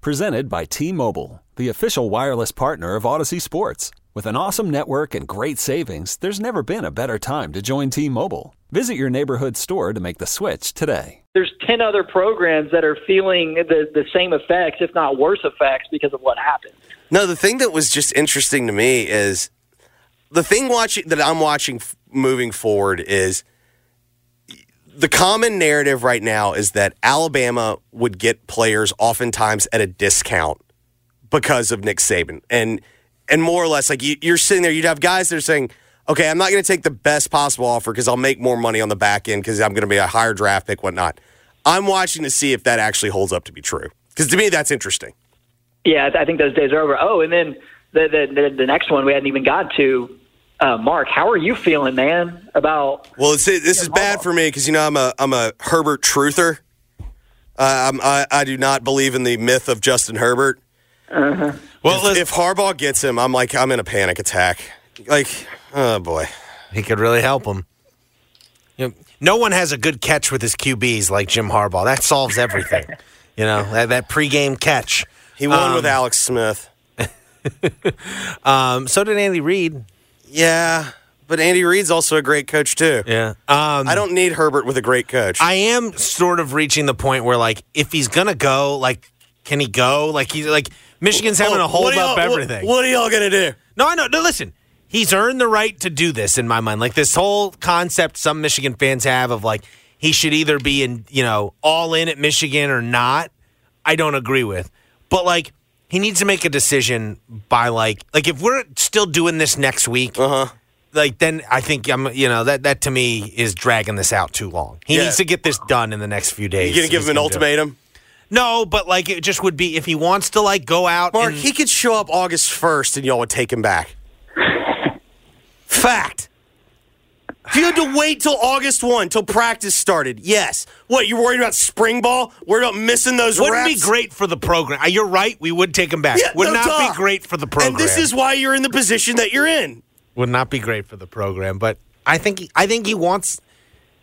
Presented by T Mobile, the official wireless partner of Audacy Sports. With an awesome network and great savings, there's never been a better time to join T Mobile. Visit your neighborhood store to make the switch today. There's 10 other programs that are feeling the, the same effects, if not worse effects, because of what happened. No, the thing that was just interesting to me is the thing watching that I'm watching f- moving forward is the common narrative right now is that Alabama would get players oftentimes at a discount because of Nick Saban, and and more or less like you, you're sitting there, you'd have guys that are saying, "Okay, I'm not going to take the best possible offer because I'll make more money on the back end because I'm going to be a higher draft pick, whatnot." I'm watching to see if that actually holds up to be true because to me that's interesting. Yeah, I think those days are over. Oh, and then the the, the, the next one we hadn't even got to. Uh, Mark, how are you feeling, man? About Well, it's, this is bad for me because you know I'm a I'm a Herbert truther. Uh, I'm, I I do not believe in the myth of Justin Herbert. Well, if, if Harbaugh gets him, I'm like I'm in a panic attack. Like, oh boy. he could really help him. You know, no one has a good catch with his QBs like Jim Harbaugh. That solves everything. you know that, that pregame catch. He won Um, with Alex Smith. Um, so did Andy Reid. Yeah, but Andy Reid's also a great coach too. Yeah. Um, I don't need Herbert with a great coach. I am sort of reaching the point where, like, if he's gonna go, like, can he go? Like, he's like Michigan's having to hold up everything. What, what are y'all gonna do? No, I know. No, listen. He's earned the right to do this in my mind. Like this whole concept some Michigan fans have of like he should either be in, you know, all in at Michigan or not. I don't agree with. But like he needs to make a decision by like like if we're still doing this next week, Uh-huh. Like then I think I'm you know that that to me is dragging this out too long. He Yeah. needs to get this done in the next few days. You gonna give him an gonna do it. ultimatum? No, but like it just would be if he wants to like go out. Mark, and, he could show up August first, and y'all would take him back. Fact. If you had to wait till August one, till practice started, yes. What you worried about spring ball? Worried about missing those Wouldn't reps? be great for the program. Uh, You're right. We would take him back. Yeah, would no not duh. be great for the program. And this is why you're in the position that you're in. Would not be great for the program. But I think he, I think he wants.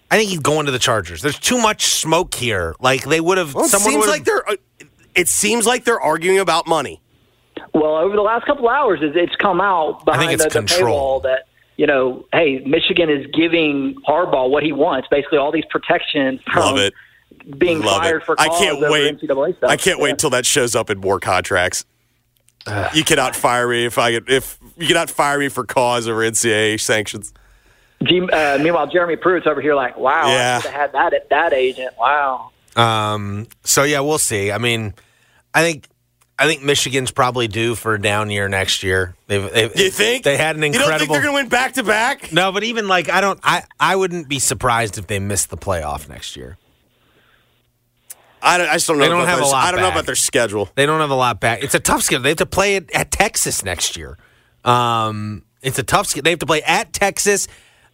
I think he's going to the Chargers. There's too much smoke here. Like they would have. Well, it someone seems like they're. uh, It seems like they're arguing about money. well, over the last couple hours, it's, it's come out I think behind it's the, the control. paywall that you know, hey, Michigan is giving Harbaugh what he wants, basically all these protections from Love it. being Love fired it. for I cause can't over wait. NCAA stuff. I can't Yeah. wait till that shows up in more contracts. You cannot fire me if I get if you cannot fire me for cause over NCAA sanctions. G, uh, meanwhile, Jeremy Pruitt's over here like, wow, Yeah. I should have had that that agent. Wow. Um. So yeah, we'll see. I mean, I think. I think Michigan's probably due for a down year next year. They've, they've you think they had an incredible? You don't think they're going to win back to back? no, but even like I don't. I I wouldn't be surprised if they missed the playoff next year. I, don't, I just don't know. They don't about have a their- lot I don't know about their schedule. They don't have a lot back. It's a tough schedule. They have to play it at Texas next year. Um, it's a tough schedule. They have to play at Texas.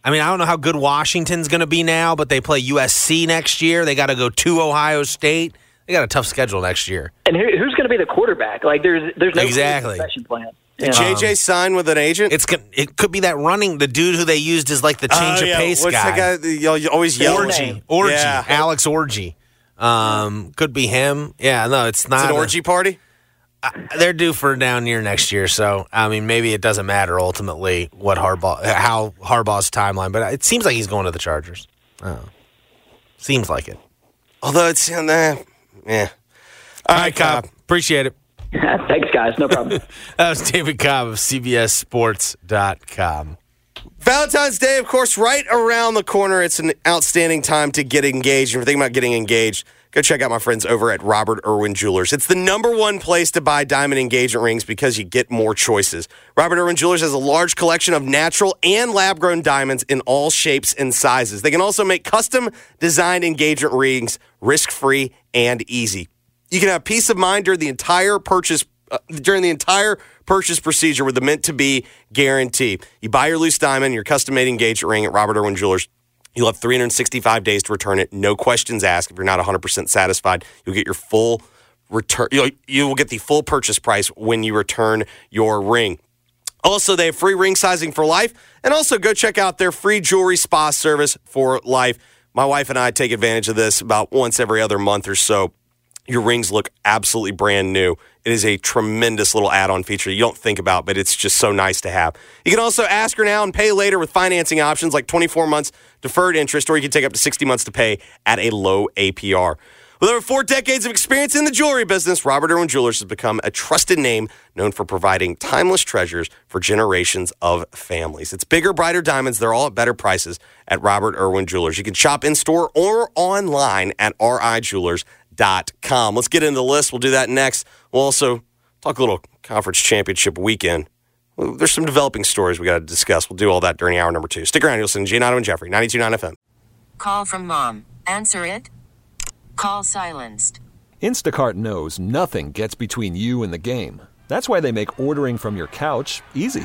I mean, I don't know how good Washington's going to be now, but they play USC next year. They got to go to Ohio State. They got a tough schedule next year. And who, who's going to be the quarterback? Like, there's there's no clear Exactly. succession plan. Did Yeah. JJ sign with an agent? It's it could be that running the dude who they used as like the change Oh, of yeah. pace What's guy. that guy? Y'all always yell. Orji. Orji, Orji, Yeah. Alex Orji. Um, could be him. Yeah, no, it's not an a- orgy party. they're due for a down year next year, so I mean, maybe it doesn't matter ultimately what Harbaugh, how Harbaugh's timeline, but it seems like he's going to the Chargers. Oh, seems like it. Although it's uh, nah, yeah. All right, Cobb, appreciate it. Thanks, guys. No problem. That was David Cobb of CBSSports.com. Valentine's Day, of course, right around the corner. It's an outstanding time to get engaged. If you're thinking about getting engaged, go check out my friends over at Robert Irwin Jewelers. It's the number one place to buy diamond engagement rings because you get more choices. Robert Irwin Jewelers has a large collection of natural and lab grown diamonds in all shapes and sizes. They can also make custom designed engagement rings risk free and easy. You can have peace of mind during the entire purchase uh, during the entire purchase procedure with the meant to be guarantee. You buy your loose diamond, your custom made engagement ring at Robert Irwin Jewelers. You'll have 365 days to return it. No questions asked. If you're not 100% satisfied, you'll get your full return. You'll, you will get the full purchase price when you return your ring. Also, they have free ring sizing for life. And also, go check out their free jewelry spa service for life. My wife and I take advantage of this about once every other month or so. Your rings look absolutely brand new. It is a tremendous little add on feature you don't think about, but it's just so nice to have. You can also ask her now and pay later with financing options like 24 months deferred interest, or you can take up to 60 months to pay at a low APR. With over four decades of experience in the jewelry business, Robert Irwin Jewelers has become a trusted name known for providing timeless treasures for generations of families. It's bigger, brighter diamonds. They're all at better prices at Robert Irwin Jewelers. You can shop in store or online at rijewelers.com. Let's get into the list. We'll do that next. We'll also talk a little conference championship weekend. There's some developing stories we got to discuss. We'll do all that during hour number two. Stick around. You'll listen to Giannotto and Jeffrey, 92.9 FM. Call from mom. Answer it. Call silenced. Instacart knows nothing gets between you and the game. That's why they make ordering from your couch easy.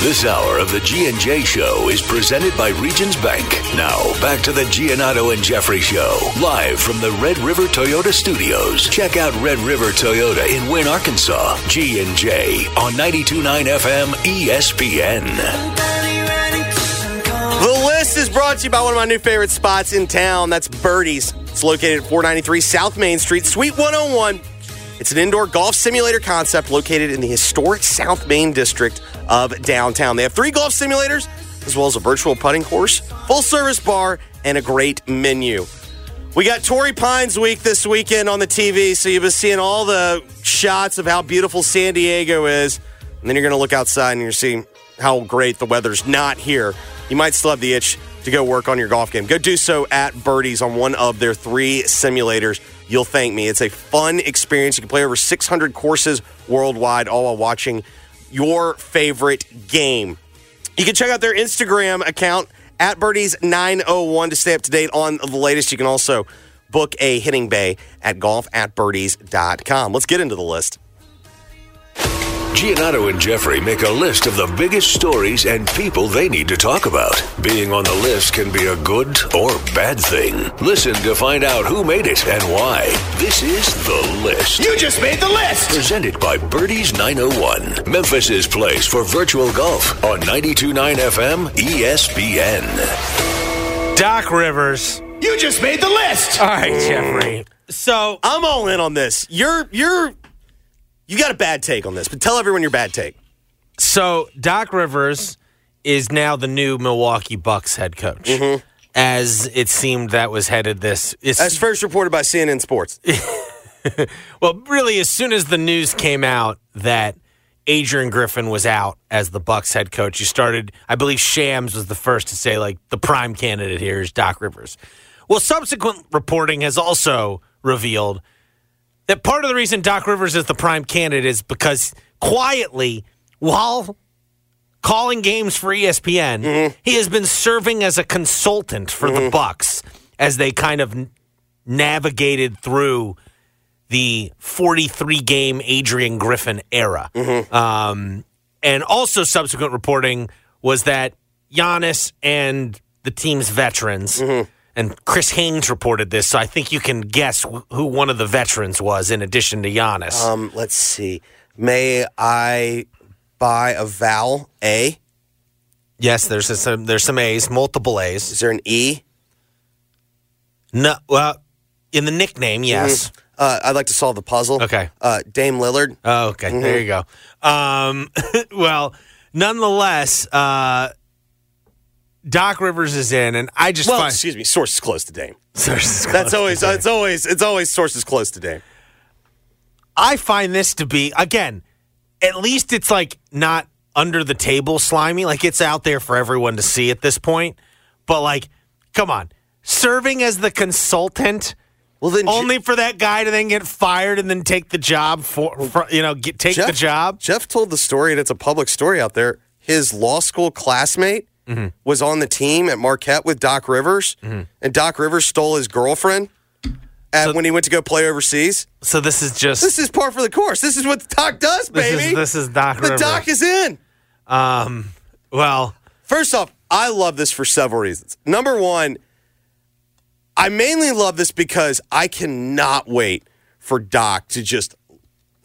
This hour of the G&J Show is presented by Regions Bank. Now, back to the Giannotto and Jeffrey Show, live from the Red River Toyota Studios. Check out Red River Toyota in Wynne, Arkansas. G&J on 92.9 FM ESPN. The list is brought to you by one of my new favorite spots in town. That's Birdie's. It's located at 493 South Main Street, Suite 101. It's an indoor golf simulator concept located in the historic South Main district of downtown. They have three golf simulators, as well as a virtual putting course, full service bar, and a great menu. We got Torrey Pines Week this weekend on the TV, so you've been seeing all the shots of how beautiful San Diego is. And then you're going to look outside and you're seeing how great the weather's not here. You might still have the itch to go work on your golf game. Go do so at Birdies on one of their three simulators. You'll thank me. It's a fun experience. You can play over 600 courses worldwide, all while watching your favorite game. You can check out their Instagram account at Birdies901 to stay up to date on the latest. You can also book a hitting bay at golf at birdies.com. Let's get into the list. Giannotto and Jeffrey make a list of the biggest stories and people they need to talk about. Being on the list can be a good or bad thing. Listen to find out who made it and why. This is The List. You just made the list! Presented by Birdies 901, Memphis's place for virtual golf on 92.9 FM ESPN. Doc Rivers. You just made the list! All right, Jeffrey. So I'm all in on this. You're you're You got a bad take on this, but tell everyone your bad take. So Doc Rivers is now the new Milwaukee Bucks head coach. Mm-hmm. As it seemed that was headed this. As first reported by CNN Sports. well, really, as soon as the news came out that Adrian Griffin was out as the Bucks head coach, you started. I believe Shams was the first to say like the prime candidate here is Doc Rivers. Well, subsequent reporting has also revealed that part of the reason Doc Rivers is the prime candidate is because quietly, while calling games for ESPN, mm-hmm. he has been serving as a consultant for the mm-hmm. Bucks as they kind of navigated through the 43 game Adrian Griffin era. Mm-hmm. Um, and also, subsequent reporting was that Giannis and the team's veterans, and Chris Haynes reported this, so I think you can guess who one of the veterans was in addition to Giannis. Um, let's see. May I buy a vowel A? yes, there's a, some there's some A's, multiple A's. Is there an E? No, well, in the nickname, yes. Uh, I'd like to solve the puzzle. Okay. Uh, Dame Lillard. Oh, okay, there you go. Um, well, nonetheless, uh, Doc Rivers is in, and I just Well, find excuse me. Sources close to Dame. That's That's always. It's always. It's always sources close to Dame. I find this to be again, at least it's like not under the table slimy, like it's out there for everyone to see at this point. But like, come on, serving as the consultant. Well, then only for that guy to then get fired and then take the job for, for you know get, take the job. Jeff told the story, and it's a public story out there. His law school classmate Mm-hmm. was on the team at Marquette with Doc Rivers, and Doc Rivers stole his girlfriend at, when he went to go play overseas. So this is just This is par for the course. This is what Doc does, This is- baby. this is Doc The Rivers. Doc is in. um well First off, I love this for several reasons. Number one, I mainly love this because I cannot wait for Doc to just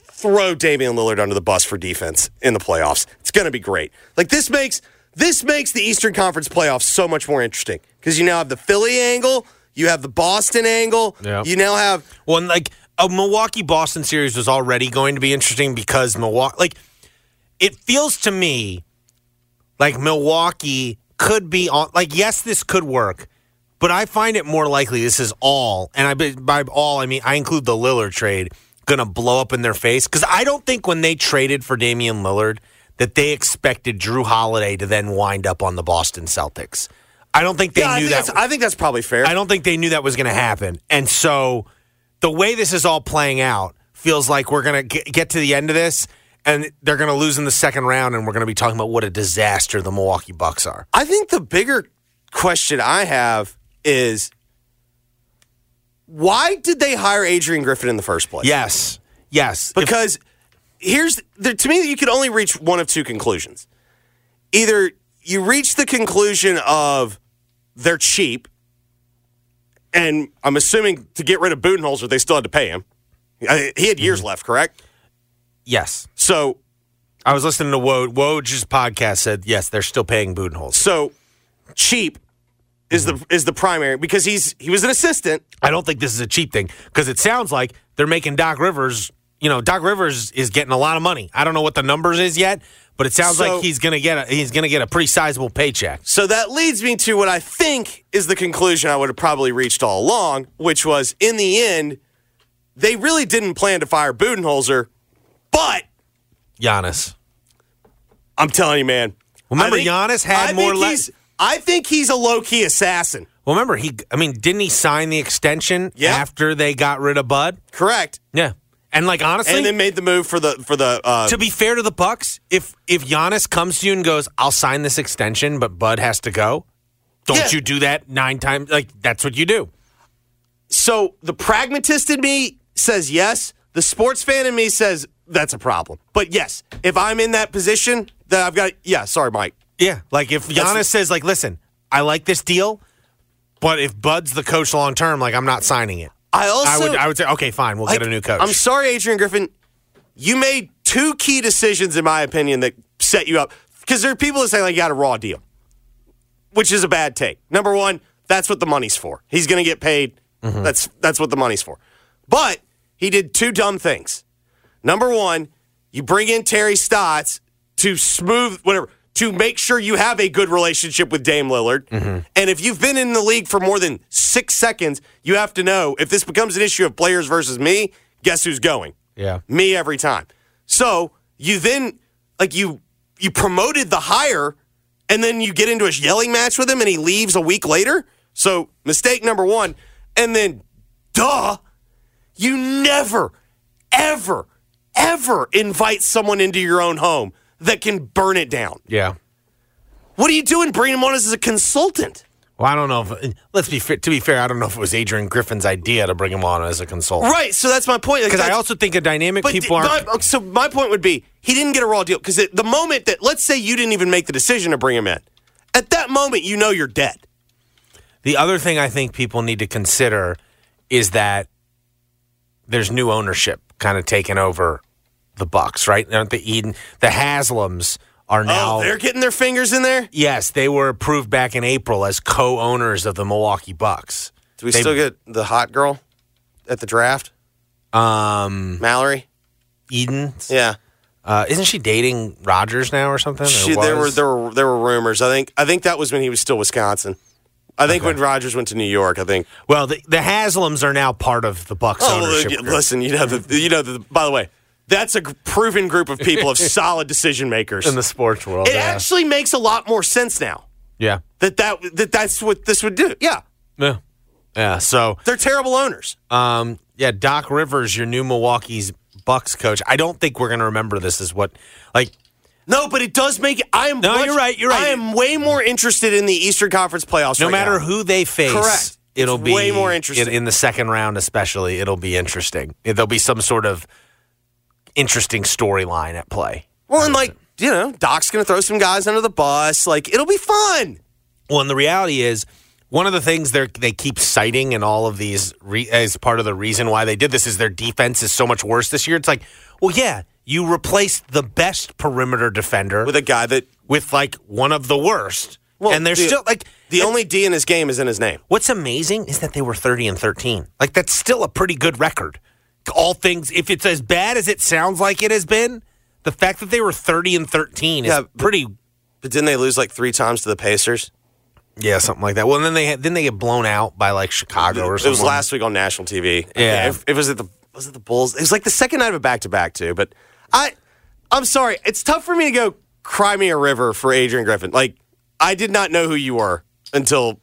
throw Damian Lillard under the bus for defense in the playoffs. It's going to be great. Like this makes this makes the Eastern Conference playoffs so much more interesting because you now have the Philly angle, you have the Boston angle, Yeah. you now have Well, and, like a Milwaukee Boston series was already going to be interesting because Milwaukee, like, it feels to me like Milwaukee could be on. Like, yes, this could work, but I find it more likely this is all, and I by all I mean I include the Lillard trade, going to blow up in their face because I don't think when they traded for Damian Lillard that they expected Jrue Holiday to then wind up on the Boston Celtics. I don't think they Yeah, I knew think that. that's- I think that's probably fair. I don't think they knew that was going to happen. And so the way this is all playing out feels like we're going to get to the end of this and they're going to lose in the second round and we're going to be talking about what a disaster the Milwaukee Bucks are. I think the bigger question I have is why did they hire Adrian Griffin in the first place? Yes. Yes. Because here's the, to me you could only reach one of two conclusions. Either you reach the conclusion of they're cheap, and I'm assuming to get rid of Budenholzer, they still had to pay him. I- He had years mm-hmm. left, correct? yes. So I was listening to Woj. Woj's podcast said, yes, they're still paying Budenholzer. so cheap is the mm-hmm. is the primary because he's he was an assistant. I don't think this is a cheap thing because it sounds like they're making Doc Rivers. You know, Doc Rivers is getting a lot of money. I don't know what the numbers is yet, but it sounds So- like he's gonna get a he's gonna get a pretty sizable paycheck. So that leads me to what I think is the conclusion I would have probably reached all along, which was in the end, they really didn't plan to fire Budenholzer, but Giannis. I'm telling you, man. Remember, think- Giannis had I more le- he's- I think he's a low key assassin. Well, remember he. I mean, didn't he sign the extension Yeah. after they got rid of Bud? Correct. Yeah, and like honestly, And then made the move for the for the uh, to be fair to the Bucks, if if Giannis comes to you and goes, "I'll sign this extension," but Bud has to go, don't Yeah. you do that nine times? Like that's what you do. so the pragmatist in me says yes. The sports fan in me says that's a problem. But yes, if I'm in that position, that I've got yeah. Sorry, Mike. Yeah, like if Giannis That's- says, "Like, listen, I like this deal," but if Bud's the coach long term, like I'm not signing it. I also I would I would say, okay, fine, we'll Like, get a new coach. I'm sorry, Adrian Griffin. You made two key decisions, in my opinion, that set you up. Because there are people that say like you got a raw deal, which is a bad take. Number one, that's what the money's for. He's going to get paid. Mm-hmm. That's that's what the money's for. But he did two dumb things. Number one, You bring in Terry Stotts to smooth whatever to make sure you have a good relationship with Dame Lillard. Mm-hmm. And if you've been in the league for more than six seconds, you have to know if this becomes an issue of players versus me. Guess who's going? Yeah. me every time. So you then like you you promoted the hire, and then you get into a yelling match with him, and he leaves a week later. So mistake number one, and then duh, you never, ever, ever invite someone into your own home that can burn it down. Yeah. What are you doing bringing him on as a consultant? Well, I don't know if. Let's be fair, to be fair. I don't know if it was Adrian Griffin's idea to bring him on as a consultant. Right. So that's my point. Like, Because I also think a dynamic people my- so my point would be he didn't get a raw deal because the moment that let's say you didn't even make the decision to bring him in, at that moment you know you're dead. The other thing I think people need to consider is that there's new ownership kind of taking over the Bucks, right? Aren't the Eden, the Haslams are now. oh, they're getting their fingers in there. yes, they were approved back in April as co-owners of the Milwaukee Bucks. Do we They- still get the hot girl at the draft, Um, Mallory? Eden, Yeah, uh, isn't she dating Rodgers now or something? Or she, there were was? there were there were rumors. I think I think that was when he was still Wisconsin. I think when Rodgers went to New York. I think. Well, the, the Haslams are now part of the Bucks Oh, ownership. look, group. listen, you know the you know the. By the way, that's a proven group of people of solid decision makers. in the sports world. it yeah. actually makes a lot more sense now yeah. that that that that's what this would do. Yeah, Yeah. Yeah. So, they're terrible owners. um, yeah, Doc Rivers, your new Milwaukee's Bucks coach. I don't think we're going to remember this as what, like, No, but it does make it. I am. No, you're right, you're right. I am way more interested in the Eastern Conference playoffs. no right matter now. who they face, Correct. it'll It's be way more interesting. in, in the second round, especially. It'll be interesting. There'll be some sort of interesting storyline at play. Well, and like you know, Doc's going to throw some guys under the bus. Like it'll be fun. Well, and the reality is, one of the things they they keep citing in all of these re- as part of the reason why they did this is their defense is so much worse this year. It's like, well, yeah, you replaced the best perimeter defender With a guy that with like one of the worst, Well, and they're the- still like the only D in his game is in his name. What's amazing is that they were thirty and thirteen. Like that's still a pretty good record. All things, if it's as bad as it sounds like it has been, the fact that they were thirty and thirteen is Yeah, but- pretty. But didn't they lose like three times to the Pacers? Yeah, something like that. Well, then they had, then they get blown out by like Chicago or something. It was last week on national TV. Yeah. it, it was at the was it the Bulls? It was like the second night of a back to back too. But I, I'm sorry, it's tough for me to go cry me a river for Adrian Griffin. Like I did not know who you were until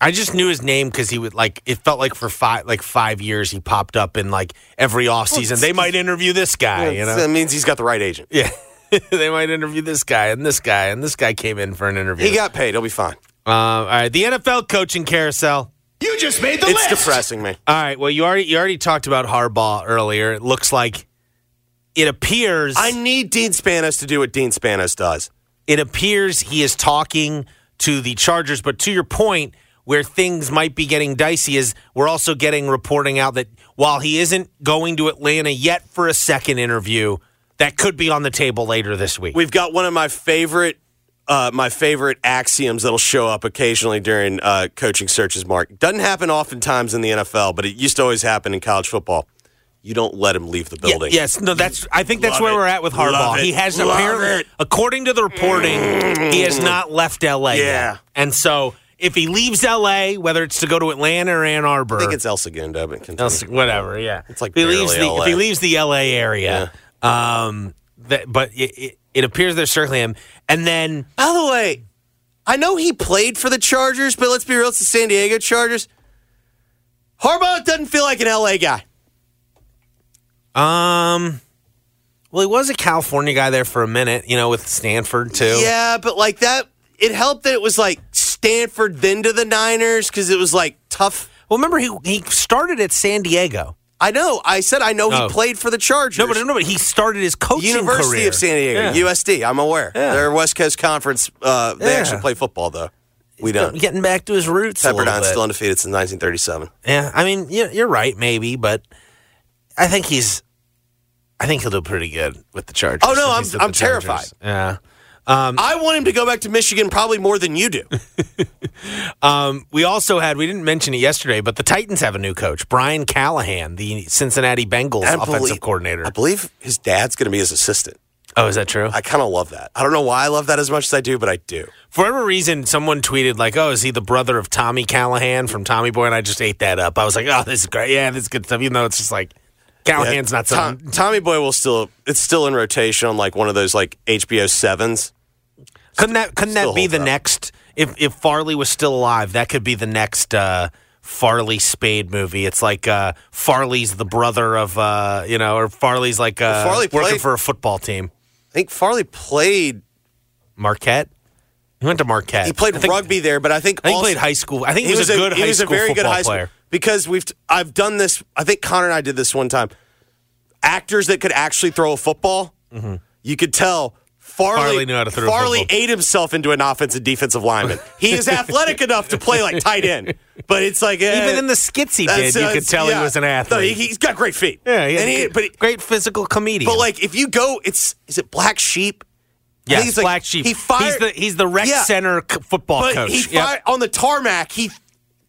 I just knew his name because he would like. It felt like for five like five years he popped up in like every offseason. They might interview this guy, you know. that means he's got the right agent. Yeah, they might interview this guy and this guy and this guy came in for an interview. He got paid. He'll be fine. uh, all right, the NFL coaching carousel. You just made the It's list. depressing me. All right, well you already you already talked about Harbaugh earlier. It looks like it appears I need Dean Spanos to do what Dean Spanos does. it appears he is talking to the Chargers. But to your point, where things might be getting dicey is we're also getting reporting out that while he isn't going to Atlanta yet for a second interview, that could be on the table later this week. We've got one of my favorite uh, my favorite axioms that'll show up occasionally during uh, coaching searches. Mark doesn't happen oftentimes in the NFL, but it used to always happen in college football. You don't let him leave the Yeah, building. yes, no, that's. I think that's Love where it. we're at with Harbaugh. He has Love apparently, it. according to the reporting, he has not left L.A. Yeah. yet. and so if he leaves L.A., whether it's to go to Atlanta or Ann Arbor, I think it's El Segundo, but continue. else- whatever. Yeah, It's like if he leaves the barely if he LA. leaves the L.A. area. Um, that, but it, it, it appears there's certainly him. And then By the way, I know he played for the Chargers, but let's be real, it's the San Diego Chargers. Harbaugh doesn't feel like an LA guy. Um, well, he was a California guy there for a minute, you know, with Stanford too. Yeah, but like that, it helped that it was like Stanford then to the Niners because it was like tough. Well, remember he he started at San Diego. I know. I said I know Oh. he played for the Chargers. No, but no, but he started his coaching career. University career. of San Diego, Yeah. USD. I'm aware. Yeah. They're West Coast Conference. Uh, they Yeah. actually play football though. We don't. Getting back to his roots. Pepperdine's still undefeated since 1937. Yeah, I mean, you're right, maybe, but I think he's. I think he'll do pretty good with the Chargers. Oh, no, I'm- I'm terrified. Yeah. I want him to go back to Michigan probably more than you do. Um, we also had, we didn't mention it yesterday, but the Titans have a new coach, Brian Callahan, the Cincinnati Bengals I offensive believe- coordinator. I believe his dad's going to be his assistant. Oh, is that true? I kind of love that. I don't know why I love that as much as I do, but I do. For whatever reason, someone tweeted like, "Oh, is he the brother of Tommy Callahan from Tommy Boy?" And I just ate that up. I was like, "Oh, this is great. Yeah, this is good stuff." Even though it's just like Callahan's not Tom-. Tommy Boy will still it's still in rotation on like one of those like HBO sevens. Couldn't that couldn't Still that be the up. next? If if Farley was still alive, that could be the next uh, Farley Spade movie. It's like uh, Farley's the brother of uh, you know, or Farley's like uh, Well, Farley working played- for a football team. I think Farley played Marquette. He went to Marquette. he played think- rugby there, but I think I think he played high school. I think he, was, a good he high was school a very good football high player. school because we've I've done this. I think Connor and I did this one time. Actors that could actually throw a football, you could tell. Farley, Mm-hmm. Farley knew how to throw a Farley ate himself into an offensive defensive lineman. He is athletic enough to play like tight end, but it's like eh, Even in the skits he did, you could tell yeah. he was an No, athlete. he, has got great feet. yeah, and he, but he- great physical comedian. but like if you go, it's is it Black Sheep? Yes, he's like- Black Sheep. He fired, he's the he's the rec Yeah. center football but coach. he Yep. on the tarmac. He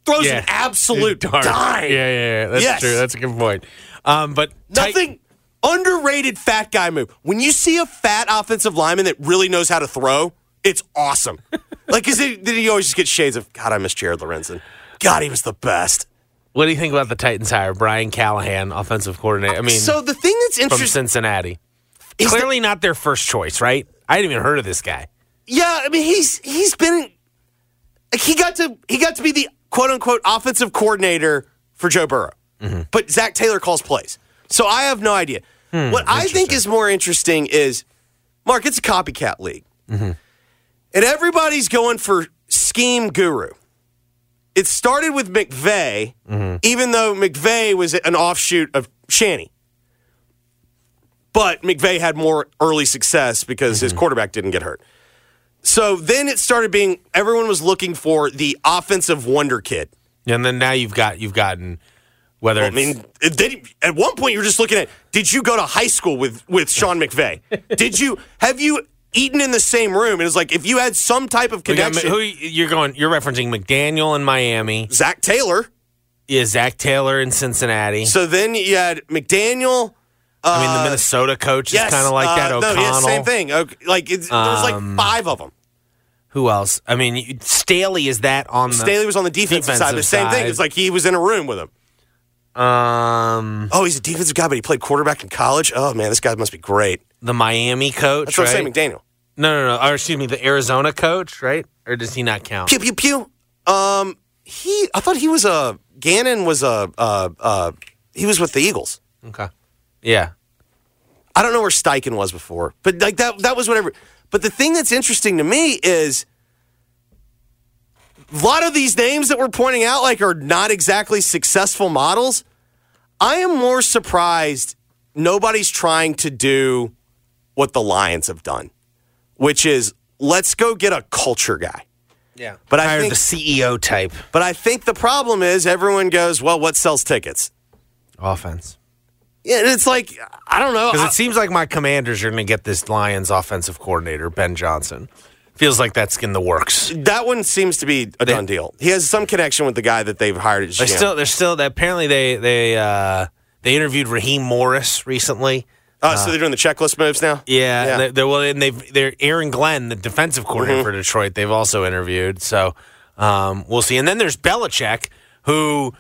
throws Yeah. an absolute Darn. dime. Yeah, yeah, yeah. That's Yes. true. That's a good point. Um, but Nothing underrated fat guy move. When you see a fat offensive lineman that really knows how to throw, it's awesome. like, is it? Did he always just get shades of God? I miss Jared Lorenzen. God, he was the best. what do you think about the Titans hire Brian Callahan, offensive coordinator? I mean, so the thing that's from interesting, Cincinnati, is that- clearly not their first choice, right? I hadn't even heard of this guy. yeah, I mean, he's he's been like he got to he got to be the quote unquote offensive coordinator for Joe Burrow, mm-hmm. but Zac Taylor calls plays. So I have no idea. Hmm, what I think is more interesting is, Mark, it's a copycat league, mm-hmm. and everybody's going for scheme guru. It started with McVay, mm-hmm. even though McVay was an offshoot of Shanny. But McVay had more early success because his quarterback didn't get hurt. So then it started being everyone was looking for the offensive wonder kid. And then now you've got you've gotten whether I it's, mean, did, at one point you were just looking at did you go to high school with with Sean McVay? did you have you eaten in the same room? And it's like if you had some type of we got- connection. who you're going you're referencing McDaniel in Miami, Zac Taylor. is Zac Taylor in Cincinnati. So then you had McDaniel. I mean, the uh, Minnesota coach yes, is kind of like uh, that. no, O'Connell. yeah, same thing. Like it's, there was like Um, five of them. Who else? I mean, Staley is that on the Staley was on the defensive, side. The same thing. It's like he was in a room with him. um Oh, he's a defensive guy, but he played quarterback in college. Oh man, this guy must be great. the Miami coach. That's what right? I'm saying, McDaniel. No, no, no. Or excuse me, the Arizona coach, right? Or does he not count? Pew pew pew. Um, he. I thought he was a Gannon was a uh uh he was with the Eagles. Okay. Yeah. I don't know where Steichen was before, but like that that was whatever. But the thing that's interesting to me is a lot of these names that we're pointing out like are not exactly successful models. I am more surprised nobody's trying to do what the Lions have done, which is let's go get a culture guy. Yeah. But I Hire think- the CEO type But I think the problem is everyone goes, well, what sells tickets? offense. Yeah, it's like I don't know. Because it seems like my commanders are going to get this Lions offensive coordinator, Ben Johnson. Feels like that's in the works. that one seems to be a done deal. He has some connection with the guy that they've hired at They're GM. still, they're still. Apparently, they they uh, they interviewed Raheem Morris recently. Oh, so they're doing the checklist moves now. Yeah, Yeah. They, they're well, and they've they're Aaron Glenn, the defensive coordinator Mm-hmm. for Detroit. They've also interviewed, so um, we'll see. And then there's Belichick, who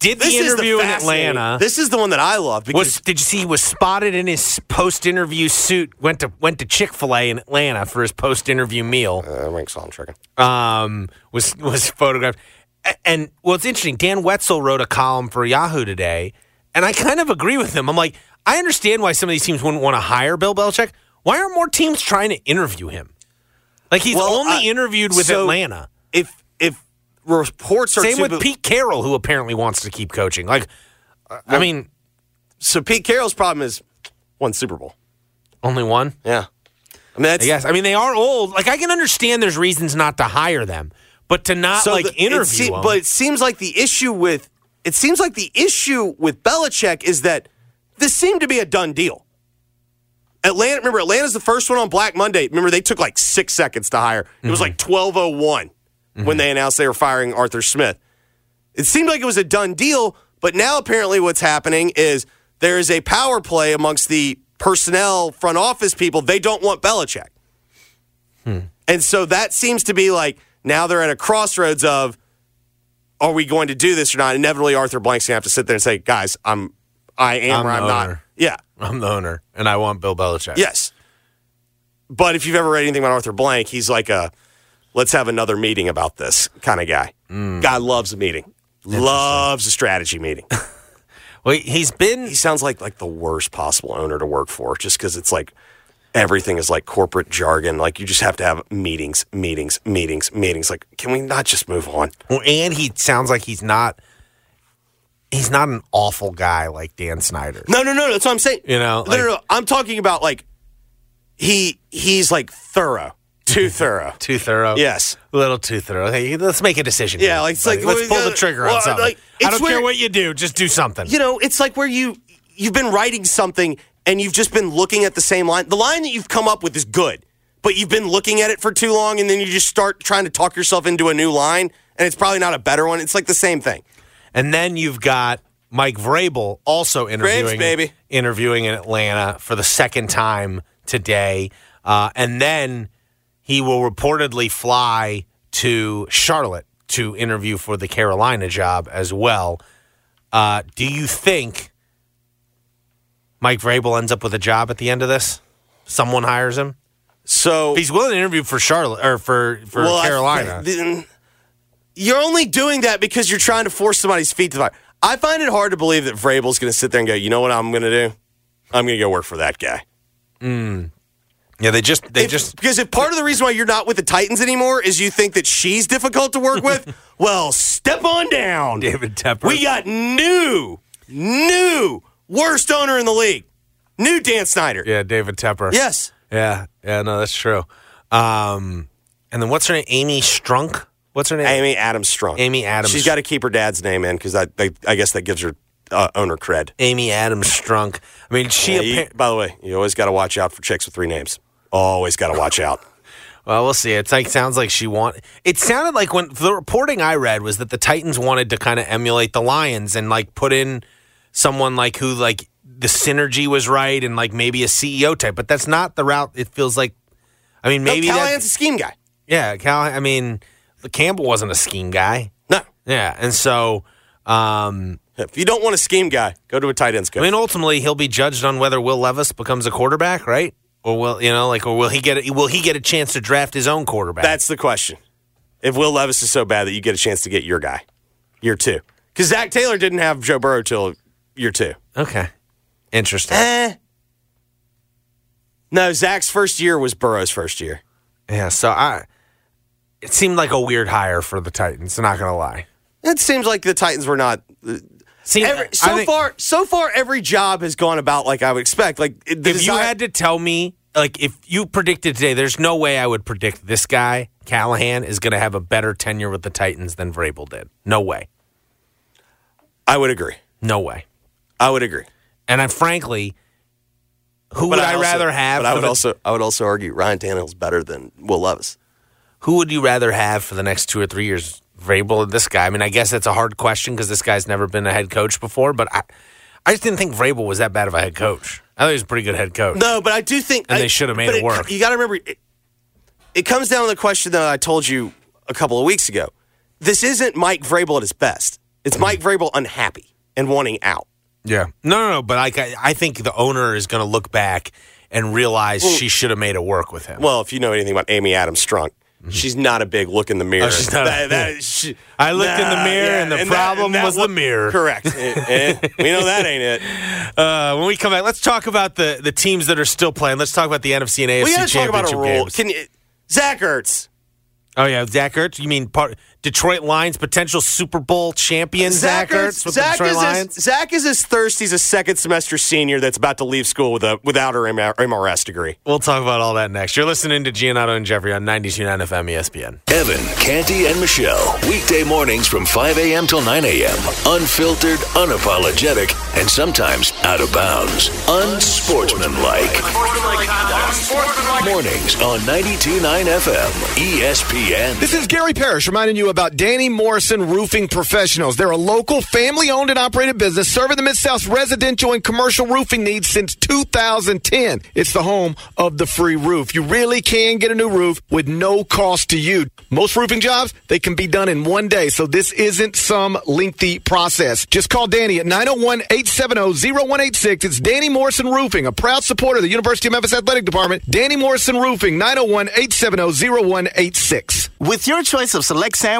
did the This is interview the in Atlanta. This is the one that I love because was did you see he was spotted in his post interview suit? Went to went to Chick fil A in Atlanta for his post interview meal. uh, rank salt and chicken. um, was was photographed. And well, it's interesting. Dan Wetzel wrote a column for Yahoo today, and I kind of agree with him. I'm like, I understand why some of these teams wouldn't want to hire Bill Belichick. Why aren't more teams trying to interview him? Like he's Well, only I- interviewed with so Atlanta. If reports are Same with be- Pete Carroll, who apparently wants to keep coaching. Like, I mean, so Pete Carroll's problem is one Super Bowl. only one. Yeah, I mean that's I guess. I mean, they are old. Like, I can understand there's reasons not to hire them, but to not so like the- it interview se- them. But it seems like the issue with it seems like the issue with Belichick is that this seemed to be a done deal. Atlanta, remember, Atlanta's the first one on Black Monday. Remember, they took like six seconds to hire. It was mm-hmm. like 1201 when mm-hmm. they announced they were firing Arthur Smith. It seemed like it was a done deal, but now apparently what's happening is there is a power play amongst the personnel front office people. They don't want Belichick. Hmm. And so that seems to be like now they're at a crossroads of are we going to do this or not? Inevitably, Arthur Blank's gonna have to sit there and say, guys, I'm I am I'm or I'm not. owner. Yeah. I'm the owner, and I want Bill Belichick. Yes. But if you've ever read anything about Arthur Blank, he's like a let's have another meeting about this kind of guy. Mm. Guy loves a meeting. Loves a strategy meeting. Well, he's been he sounds like like the worst possible owner to work for just because it's like everything is like corporate jargon. Like you just have to have meetings, meetings, meetings, meetings. Like, can we not just move on? Well, and he sounds like he's not. He's not an awful guy like Dan Snyder. No, no, no. That's what I'm saying. You know, no, no, no. I'm talking about like he he's like thorough, too thorough. Too thorough. Yes. A little too thorough. Hey, let's make a decision. Yeah, here, like, it's like, let's pull the trigger well, on something. like, I don't care what you do, just do something. You know, it's like where you you've been writing something and you've just been looking at the same line. The line that you've come up with is good, but you've been looking at it for too long, and then you just start trying to talk yourself into a new line, and it's probably not a better one. It's like the same thing. And then you've got Mike Vrabel also interviewing baby. interviewing in Atlanta for the second time today, uh, and then he will reportedly fly to Charlotte to interview for the Carolina job as well. Uh, do you think Mike Vrabel ends up with a job at the end of this? Someone hires him. So If he's willing to interview for Charlotte or for for Well, I- Carolina. then you're only doing that because you're trying to force somebody's feet to the fire. I find it hard to believe that Vrabel's going to sit there and go, you know what I'm going to do? I'm going to go work for that guy. Yeah, they just they If- just because if part of the reason why you're not with the Titans anymore is you think that she's difficult to work with, well, step on down. David Tepper. We got new, new worst owner in the league, new Dan Snyder. yeah, David Tepper. Yes. Yeah, yeah, no, that's true. Um, and then what's her name? Amy Strunk. What's her name? Amy Adams Strunk. Amy Adams. She's got to keep her dad's name in because I, I, I guess that gives her uh, owner cred. Amy Adams Strunk. I mean, she. Yeah, you- by the way, you always got to watch out for chicks with three names. Always got to watch out. well, we'll see. It's like sounds like she want. It sounded like when the reporting I read was that the Titans wanted to kind of emulate the Lions and like put in someone like who like the synergy was right and like maybe a CEO type, but that's not the route. It feels like. I mean, maybe no, that- Callahan's a scheme guy. Yeah, Cal. I mean, Campbell wasn't a scheme guy. No, Yeah, and so. Um, if you don't want a scheme guy, go to a tight ends coach. I mean, ultimately, he'll be judged on whether Will Levis becomes a quarterback, right? Or will you know, like, or will he get a, will he get a chance to draft his own quarterback? That's the question. If Will Levis is so bad that you get a chance to get your guy, year two, because Zac Taylor didn't have Joe Burrow till year two. okay. Interesting. Eh. No, Zac's first year was Burrow's first year. Yeah. So I, it seemed like a weird hire for the Titans. Not gonna lie. It seems like the Titans were not. See, Every, so think far, so far, every job has gone about like I would expect. Like if you had to tell me, like, if you predicted today, there's no way I would predict this guy Callahan is going to have a better tenure with the Titans than Vrabel did. No way. I would agree. No way. I would agree. And I frankly, who would I, also- rather have? But I would also, I would also argue Ryan Tannehill's better than Will Levis. Who would you rather have for the next two or three years, Vrabel or this guy? I mean, I guess that's a hard question because this guy's never been a head coach before, but I, I just didn't think Vrabel was that bad of a head coach. I thought he was a pretty good head coach. No, but I do think, And I- they should have made but it work. You got to remember, it, it comes down to the question that I told you a couple of weeks ago. This isn't Mike Vrabel at his best. It's Mm-hmm. Mike Vrabel unhappy and wanting out. Yeah. No, no, no. But I, I think the owner is going to look back and realize she should have made it work with him. Well, if you know anything about Amy Adams Strunk, she's not a big look in the mirror. Oh, she's not That- that- she- I looked in the mirror yeah, and the that- problem that was the mirror. Correct. Eh, eh, we know that ain't it. Uh, when we come back, let's talk about the, the teams that are still playing. Let's talk about the NFC and AFC We to talk about a championship rule. games. Can you, Zach Ertz? Oh yeah, Zach Ertz. You mean part? Detroit Lions potential Super Bowl champion Zach Ertz with Zach the Detroit is Lions. as, Zach is as thirsty as a second semester senior that's about to leave school with a without her MRS degree. We'll talk about all that next. You're listening to Giannotto and Jeffrey on 92.9 FM ESPN. Evan, Canty, and Michelle. Weekday mornings from 5 a.m. till 9 a.m. Unfiltered, unapologetic, and sometimes out of bounds. Unsportsmanlike. Mornings on 92.9 FM ESPN. This is Gary Parrish reminding you about Danny Morrison Roofing Professionals. They're a local, family owned and operated business serving the Mid South's residential and commercial roofing needs since 2010. It's the home of the free roof. You really can get a new roof with no cost to you. Most roofing jobs, they can be done in one day, so this isn't some lengthy process. Just call Danny at 901 870 0186. It's Danny Morrison Roofing, a proud supporter of the University of Memphis Athletic Department. Danny Morrison Roofing, 901 870 0186. With your choice of select sandwich,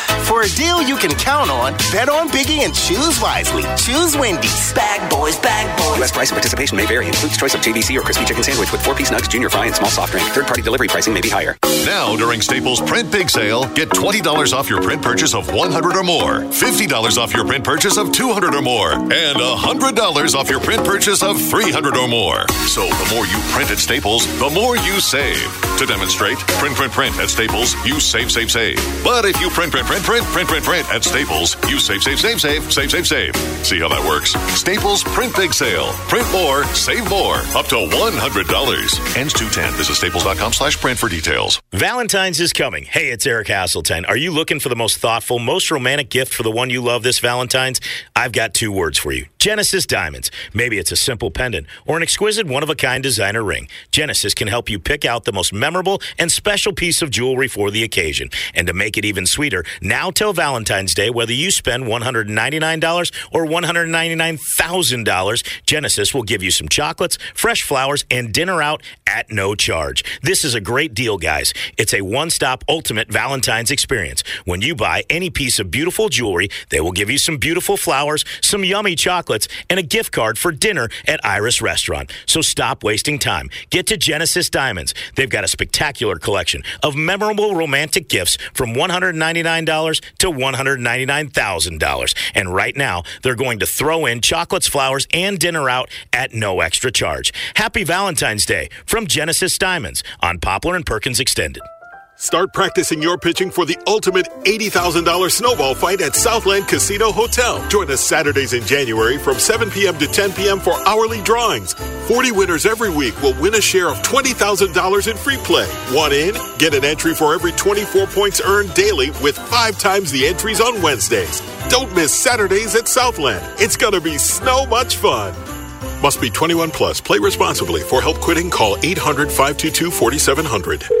For a deal you can count on, bet on Biggie and choose wisely. Choose Wendy's. Bag boys, bag boys. U.S. price and participation may vary. Includes choice of JBC or crispy chicken sandwich with four-piece nugs, junior fry, and small soft drink. Third-party delivery pricing may be higher. Now, during Staples Print Big Sale, get $20 off your print purchase of 100 or more, $50 off your print purchase of 200 or more, and $100 off your print purchase of 300 or more. So the more you print at Staples, the more you save. To demonstrate, print, print, print at Staples, you save, save, save. But if you print, print, print, print, print, print, print at Staples, you save, save, save, save, save, save, save. See how that works? Staples Print Big Sale. Print more, save more. Up to $100. Ends 210. Visit staples.com slash print for details. Valentine's is coming. Hey, it's Eric Hasselton. Are you looking for the most thoughtful, most romantic gift for the one you love this Valentine's? I've got two words for you Genesis Diamonds. Maybe it's a simple pendant or an exquisite one of a kind designer ring. Genesis can help you pick out the most memorable and special piece of jewelry for the occasion. And to make it even sweeter, now till Valentine's Day, whether you spend $199 or $199,000, Genesis will give you some chocolates, fresh flowers, and dinner out at no charge. This is a great deal, guys. It's a one stop ultimate Valentine's experience. When you buy any piece of beautiful jewelry, they will give you some beautiful flowers, some yummy chocolates, and a gift card for dinner at Iris Restaurant. So stop wasting time. Get to Genesis Diamonds. They've got a spectacular collection of memorable romantic gifts from $199 to $199,000. And right now, they're going to throw in chocolates, flowers, and dinner out at no extra charge. Happy Valentine's Day from Genesis Diamonds on Poplar and Perkins Extended. Start practicing your pitching for the ultimate $80,000 snowball fight at Southland Casino Hotel. Join us Saturdays in January from 7 p.m. to 10 p.m. for hourly drawings. 40 winners every week will win a share of $20,000 in free play. One in, get an entry for every 24 points earned daily with five times the entries on Wednesdays. Don't miss Saturdays at Southland. It's going to be snow much fun. Must be 21 plus. Play responsibly. For help quitting, call 800 522 4700.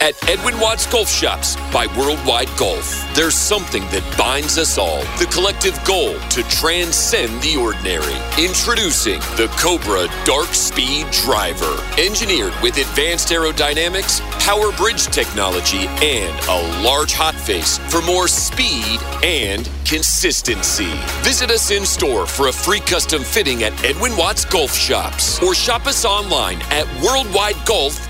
At Edwin Watts Golf Shops by Worldwide Golf, there's something that binds us all the collective goal to transcend the ordinary. Introducing the Cobra Dark Speed Driver. Engineered with advanced aerodynamics, power bridge technology, and a large hot face for more speed and consistency. Visit us in store for a free custom fitting at Edwin Watts Golf Shops or shop us online at worldwidegolf.com.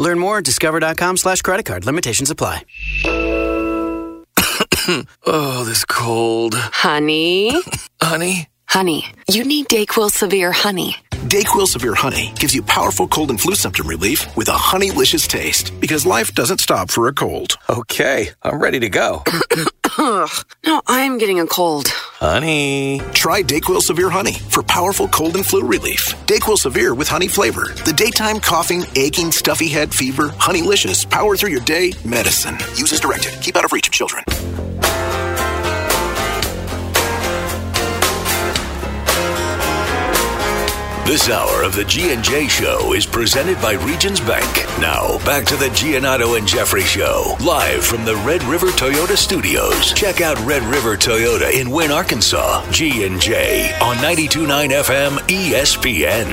Learn more at discover.com slash credit card. Limitations apply. oh, this cold. Honey? Honey? Honey, you need Dayquil Severe Honey. Dayquil Severe Honey gives you powerful cold and flu symptom relief with a honeylicious taste because life doesn't stop for a cold. Okay, I'm ready to go. Ugh, no, I'm getting a cold. Honey. Try Dayquil Severe Honey for powerful cold and flu relief. Dayquil Severe with honey flavor. The daytime coughing, aching, stuffy head, fever, honeylicious, power through your day medicine. Use as directed. Keep out of reach of children. This hour of the G&J Show is presented by Regions Bank. Now, back to the Giannotto and Jeffrey Show, live from the Red River Toyota Studios. Check out Red River Toyota in Wynne, Arkansas. G&J on 92.9 FM ESPN.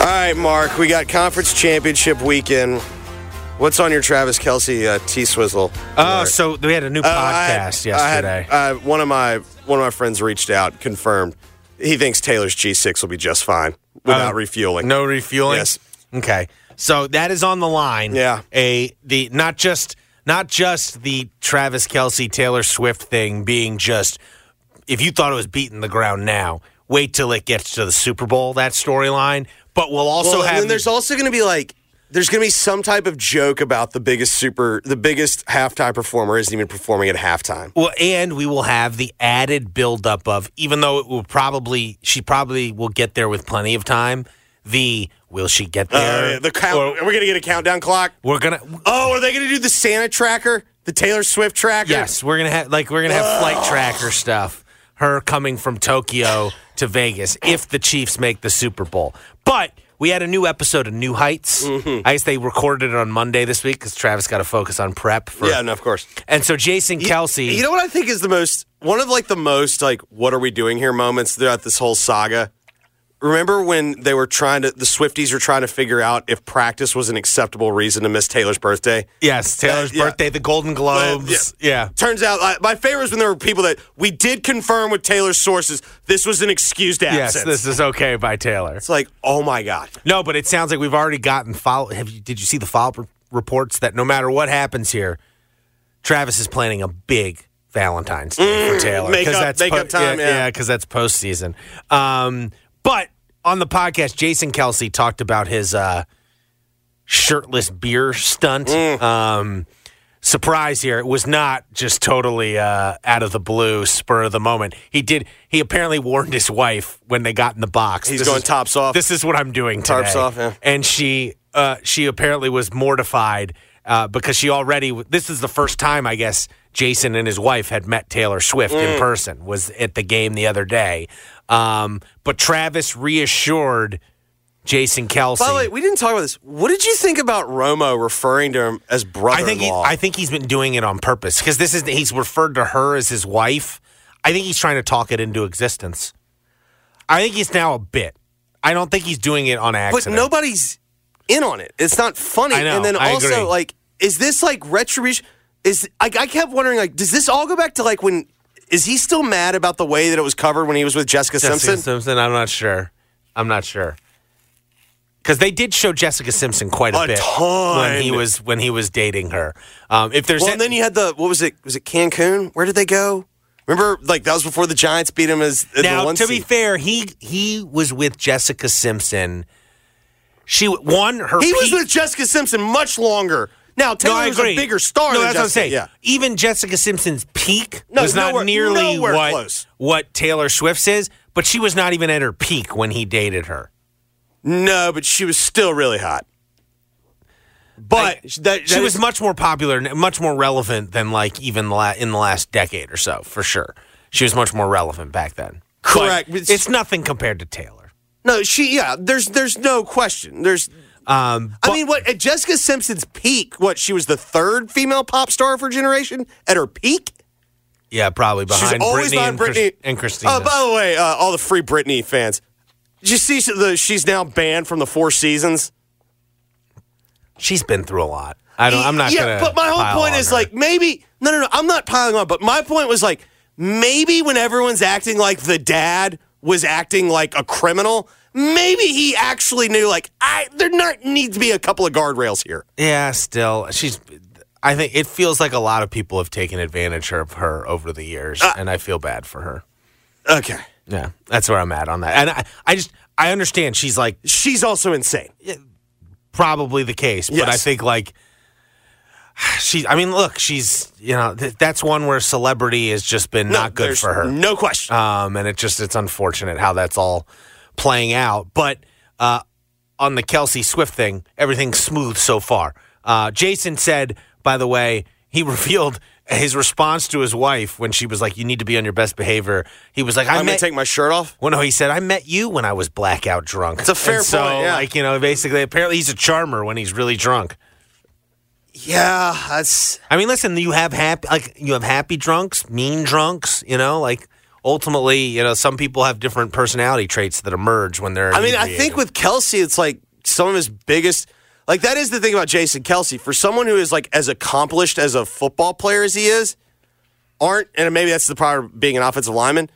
All right, Mark, we got conference championship weekend. What's on your Travis Kelce uh, T Swizzle? Oh, so we had a new Uh, I had- podcast I had, yesterday. uh, one of my one of my friends reached out, confirmed he thinks Taylor's G6 will be just fine without Uh, refueling. No refueling. Yes. Okay. So that is on the line. Yeah. A the not just not just the Travis Kelce Taylor Swift thing being just if you thought it was beating the ground now, wait till it gets to the Super Bowl. That storyline. But we'll also well, and have then there's also going to be like there's going to be some type of joke about the biggest super the biggest halftime performer isn't even performing at halftime. Well, and we will have the added buildup of, even though it will probably, she probably will get there with plenty of time. The will she get there? Uh, the count, are we going to get a countdown clock? We're gonna. Oh, are they going to do the Santa tracker, the Taylor Swift tracker? Yes, we're gonna have like we're gonna have flight tracker stuff. Her coming from Tokyo to Vegas if the Chiefs make the Super Bowl. But we had a new episode of New Heights. Mm-hmm. I guess they recorded it on Monday this week because Travis got to focus on prep. For, yeah, no, of course. And so Jason You- Kelce. You know what I think is the most one of like the most like what are we doing here moments throughout this whole saga? Remember when they were trying to the Swifties were trying to figure out if practice was an acceptable reason to miss Taylor's birthday? yes, Taylor's Uh, yeah. birthday, the Golden Globes. yeah. Turns out, my favorite was when there were people that we did confirm with Taylor's sources this was an excused absence. Yes, this is okay by Taylor. it's like, oh my god, No, but it sounds like we've already gotten follow. Have you? Did you see the follow reports that no matter what happens here, Travis is planning a big Valentine's Day for Taylor Mm, make up- make up time, yeah. because that's postseason. Um, but on the podcast, Jason Kelce talked about his uh, shirtless beer stunt. Mm. Um, surprise here. It was not just totally uh, out of the blue, spur of the moment. He did. He apparently warned his wife when they got in the box. He's This going is- tops off. This is what I'm doing today. Tarps off, yeah. And she, uh, she apparently was mortified uh, because she already. This is the first time, I guess, Jason and his wife had met Taylor Swift Mm. in person. Was at the game the other day. Um, but Travis reassured Jason Kelce. By the way, we didn't talk about this. What did you think about Romo referring to him as I brother-in-law? think he, I think he's been doing it on purpose because this is he's referred to her as his wife. I think he's trying to talk it into existence. I think he's now a bit. I don't think he's doing it on accident. but nobody's in on it. It's not funny. I know, and then I also, like, is this like retribution? Is I, I kept wondering, like, does this all go back to like when? Is he still mad about the way that it was covered when he was with Jessica, Jessica Simpson? Simpson. I'm not sure. I'm not sure because they did show Jessica Simpson quite a, A bit ton. when he was when he was dating her. Um, if there's Well, a- and then you had the what was it? Was it Cancun? Where did they go? Remember, like that was before the Giants beat him as, now to be fair, he he was with Jessica Simpson. She won her He was with Jessica Simpson much longer. Now Taylor no, I was a bigger star. No, than that's what I'm saying. Yeah. Even Jessica Simpson's peak No, was not nowhere- nearly nowhere what close. what Taylor Swift's is, but she was not even at her peak when he dated her. No, but she was still really hot. But that, she that was much more popular, much more relevant than like even la- in the last decade or so, for sure. She was much more relevant back then. Correct. it's, nothing compared to Taylor. No, she. Yeah, there's there's no question. There's Um, I mean, what at Jessica Simpson's peak? What she was the third female pop star of her generation at her peak. yeah, probably She's behind always Britney and, Chris- and Christina. Oh, by the way, uh, all the free Britney fans. Did you see the? She's now banned from the Four Seasons. She's been through a lot. I don't. I'm not. Yeah, but my whole point is her. like maybe no, no, no. I'm not piling on, but my point was like maybe when everyone's acting like the dad was acting like a criminal, maybe he actually knew like I there not need to be a couple of guardrails here. Yeah, still, she's. I think it feels like a lot of people have taken advantage of her over the years, Uh, and I feel bad for her. Okay, Yeah, that's where I'm at on that. And I, I just, I understand she's like she's also insane. probably the case, but I think like she. I mean, look, she's you know th- that's one where celebrity has just been No, not good for her. No question. Um, and it just it's unfortunate how that's all playing out. But uh, on the Kelce Swift thing, everything's smooth so far. Uh, Jason said, by the way, he revealed his response to his wife when she was like, "You need to be on your best behavior." He was like, "I I'm gonna take my shirt off. well, no, he said, "I met you when I was blackout drunk." It's a fair And so, point, yeah. Like you know, basically, apparently, he's a charmer when he's really drunk. Yeah, that's. I mean, listen, you have happy like you have happy drunks, mean drunks. You know, like ultimately, you know, some people have different personality traits that emerge when they're. I mean, I think with Kelce, it's like some of his biggest. Like that is the thing about Jason Kelce. For someone who is like as accomplished as a football player as he is, aren't and maybe that's the power of being an offensive lineman.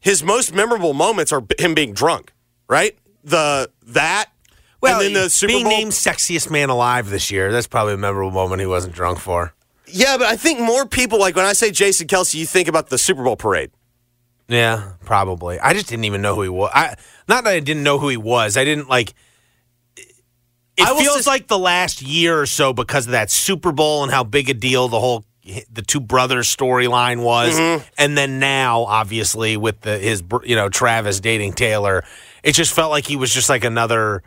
His most memorable moments are him being drunk, right? The that well, and then the Super being Bowl. named sexiest man alive this year. That's probably a memorable moment he wasn't drunk for. yeah, but I think more people like when I say Jason Kelce, you think about the Super Bowl parade. Yeah, probably. I just didn't even know who he was. I not that I didn't know who he was. I didn't like. It feels just- like the last year or so because of that Super Bowl and how big a deal the whole the two brothers storyline was, Mm-hmm. and then now obviously with the his you know Travis dating Taylor, it just felt like he was just like another,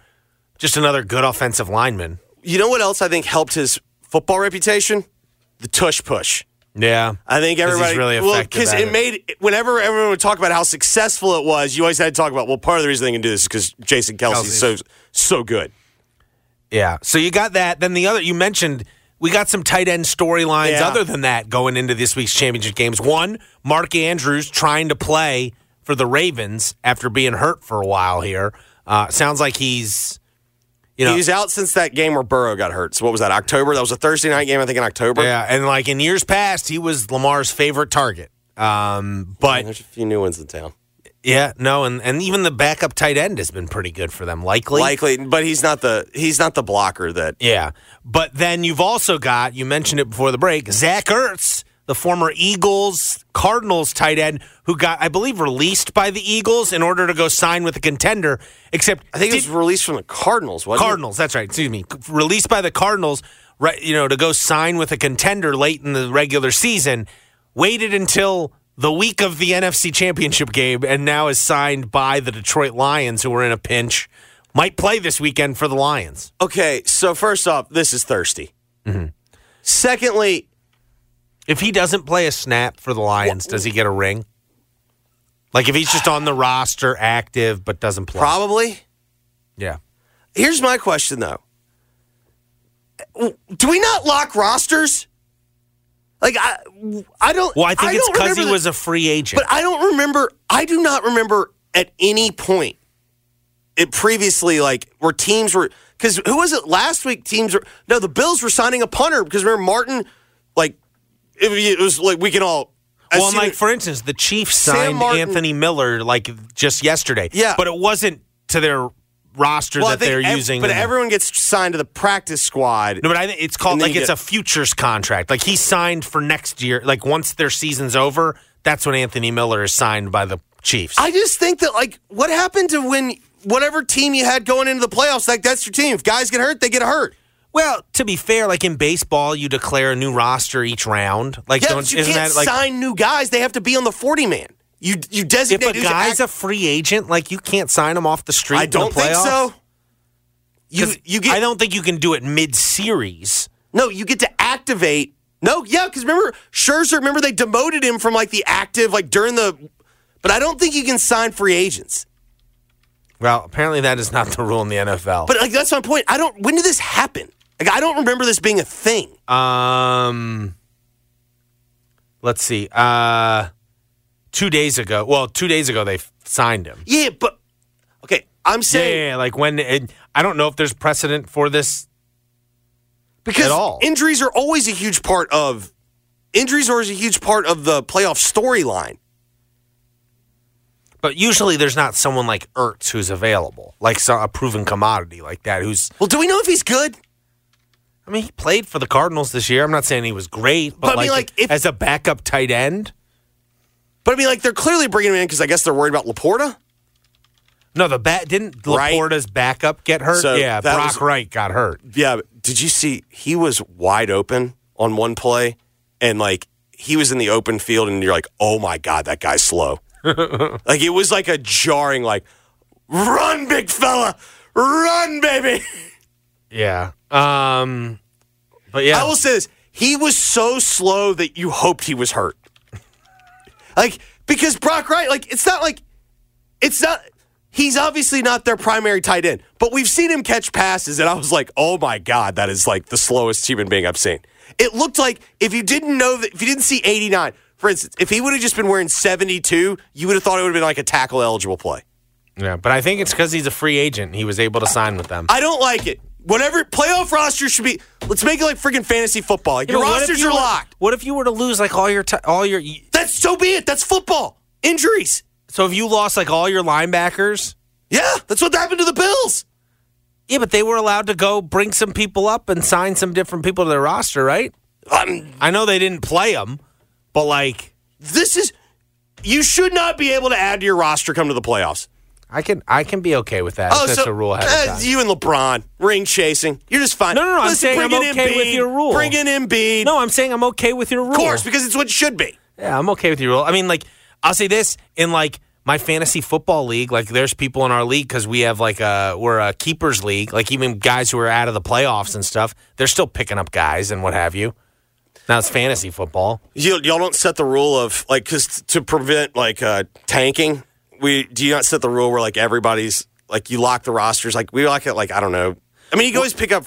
just another good offensive lineman. You know what else I think helped his football reputation? The tush push. Yeah, I think everybody really well because it it. made whenever everyone would talk about how successful it was, you always had to talk about well, part of the reason they can do this is because Jason Kelce's so so good. Yeah. So you got that. Then the other you mentioned we got some tight end storylines Yeah. other than that going into this week's championship games. One, Mark Andrews trying to play for the Ravens after being hurt for a while here. Uh, sounds like he's you know He's out since that game where Burrow got hurt. So what was that? October? That was a Thursday night game, I think in October. yeah, and like in years past, he was Lamar's favorite target. Um, but there's a few new ones in town. yeah, no, and, and even the backup tight end has been pretty good for them. Likely, Likely, but he's not the he's not the blocker that Yeah. But then you've also got, you mentioned it before the break, Zach Ertz, the former Eagles Cardinals tight end, who got, I believe, released by the Eagles in order to go sign with a contender. Except I think it was released from the Cardinals, wasn't Cardinals, that's right, excuse me. Released by the Cardinals, right, you know, to go sign with a contender late in the regular season, waited until the week of the NFC Championship game, and now is signed by the Detroit Lions, who are in a pinch. Might play this weekend for the Lions. Okay, so first off, this is thirsty. Mm-hmm. Secondly, If he doesn't play a snap for the Lions, does he get a ring? Like if he's just on the roster, active but doesn't play. probably. Yeah. Here's my question though. Do we not lock rosters? Like I, I don't. Well, I think it's because he the- was a free agent. But I don't remember. I do not remember at any point it previously like where teams were because who was it last week? Teams were no, the Bills were signing a punter because remember Martin, like it, it was like we can all. I well, like for instance, the Chiefs Sam signed Martin- Anthony Miller like just yesterday. Yeah. but it wasn't to their roster well, that they're ev- using. but everyone gets signed to the practice squad. No, but I think it's called like it's get- a futures contract. Like he signed for next year. Like once their season's over, that's when Anthony Miller is signed by the Chiefs. I just think that like what happened to when whatever team you had going into the playoffs, like that's your team. If guys get hurt, they get hurt. Well, to be fair, like in baseball, you declare a new roster each round. Like, Yeah, don't you isn't can't that like sign new guys. They have to be on the forty man. You you designate if a guy's act- a free agent, like you can't sign him off the street? I don't think so. You you get I don't think you can do it mid-series. no. You get to activate. No, yeah, because remember Scherzer. Remember they demoted him from like the active like during the. But I don't think you can sign free agents. Well, apparently that is not the rule in the NFL. But like that's my point. I don't. When did this happen? Like I don't remember this being a thing. Um, let's see. Uh, two days ago. Well, two days ago they signed him. Yeah, but okay. I'm saying Yeah, yeah, like when it, I don't know if there's precedent for this because at all. injuries are always a huge part of injuries are always a huge part of the playoff storyline. But usually there's not someone like Ertz who's available, like a proven commodity like that. Who's well? Do we know if he's good? I mean, he played for the Cardinals this year. I'm not saying he was great, but, But I like, mean, like, if- as a backup tight end. But I mean, like they're clearly bringing him in because I guess they're worried about LaPorta. No, the bat didn't Right. LaPorta's backup get hurt. So yeah, Brock was- Wright got hurt. Yeah, did you see he was wide open on one play and like he was in the open field and you're like, "Oh my god, that guy's slow." like it was like a jarring like run big fella, run baby. Yeah. Um. But yeah, I will say this, he was so slow that you hoped he was hurt. like because Brock Wright like it's not like it's not he's obviously not their primary tight end, but we've seen him catch passes, and I was like, oh my God, that is like the slowest human being I've seen. It looked like if you didn't know that, if you didn't see 89, for instance, if he would have just been wearing 72, you would have thought it would have been like a tackle eligible play. yeah, but I think it's because he's a free agent. He was able to sign with them. I don't like it. Whatever playoff roster should be, let's make it like freaking fantasy football. Like your rosters you are were- locked. What if you were to lose like all your ti all your? That's so be it. That's football. Injuries. So if you lost like all your linebackers, Yeah, that's what happened to the Bills. yeah, but they were allowed to go bring some people up and sign some different people to their roster, right? Um, I know they didn't play them, but like this is you should not be able to add to your roster come to the playoffs. I can I can be okay with that. if that's a rule uh, you and LeBron ring chasing. You're just fine. No, no, no. I'm saying I'm okay with your rule. Bring in Embiid. No, I'm saying I'm okay with your rule. of course, because it's what it should be. Yeah, I'm okay with your rule. I mean, like, I'll say this in like my fantasy football league. Like, there's people in our league because we have like a we're a keepers league. Like, even guys who are out of the playoffs and stuff, they're still picking up guys and what have you. Now it's fantasy football. You, y'all don't set the rule of like because to prevent like uh, tanking. We do you not set the rule where like everybody's like you lock the rosters like we lock it like I don't know. I mean you can always pick up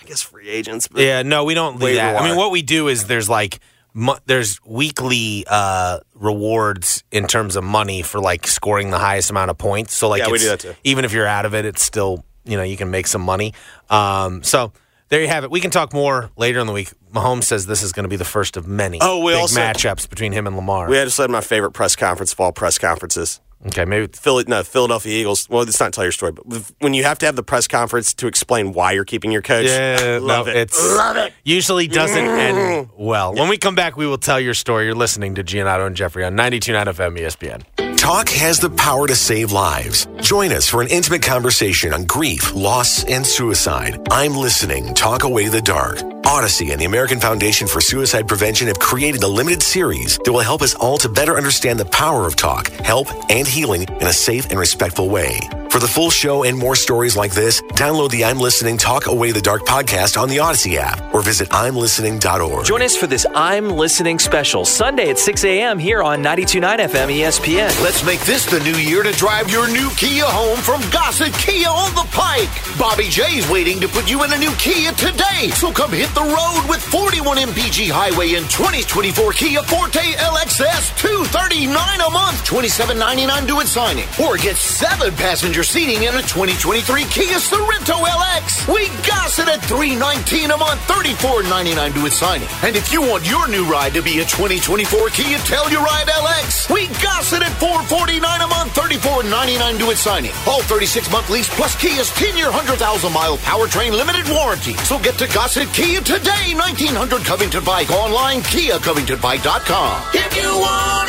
I guess free agents. But Yeah, no, we don't do that. I mean, what we do is there's like mo- there's weekly uh, rewards in terms of money for like scoring the highest amount of points. So like, Yeah, we do that too. Even if you're out of it, it's still you know you can make some money. Um, so there you have it. We can talk more later in the week. Mahomes says this is going to be the first of many Oh, we big also- matchups between him and Lamar. We had just said my favorite press conference of all press conferences. Okay, maybe Philly, no, Philadelphia Eagles. Well, it's not tell your story, but when you have to have the press conference to explain why you're keeping your coach, Yeah, love no, it. It's love it. Usually doesn't mm-hmm. end well. When we come back, we will tell your story. You're listening to Giannotto and Jeffrey on 92.9 FM ESPN. Talk has the power to save lives. Join us for an intimate conversation on grief, loss, and suicide. I'm listening. Talk Away the Dark. Audacy and the American Foundation for Suicide Prevention have created a limited series that will help us all to better understand the power of talk, help, and healing in a safe and respectful way. For the full show and more stories like this, download the I'm Listening Talk Away the Dark podcast on the Audacy app or visit imlistening.org. Join us for this I'm Listening special Sunday at 6 a.m. here on 92.9 FM ESPN. Let's make this the new year to drive your new Kia home from Gossett Kia on the Pike. Bobby J's waiting to put you in a new Kia today. So come hit the road with 41 MPG Highway and 2024 Kia Forte LXS 239 a month, 27.99 due at signing. Or get seven passenger seating in a 2023 Kia Sorento LX. We Gossett at 319 a month, 34.99 due at signing. And if you want your new ride to be a 2024 Kia Telluride LX, we Gossett at 449 a month, 34.99 due at signing. All 36 month lease plus Kia's 10 year 100,000 mile powertrain limited warranty. So get to Gossett Kia today, 1900 Covington Pike online, KiaCovingtonPike.com. If you want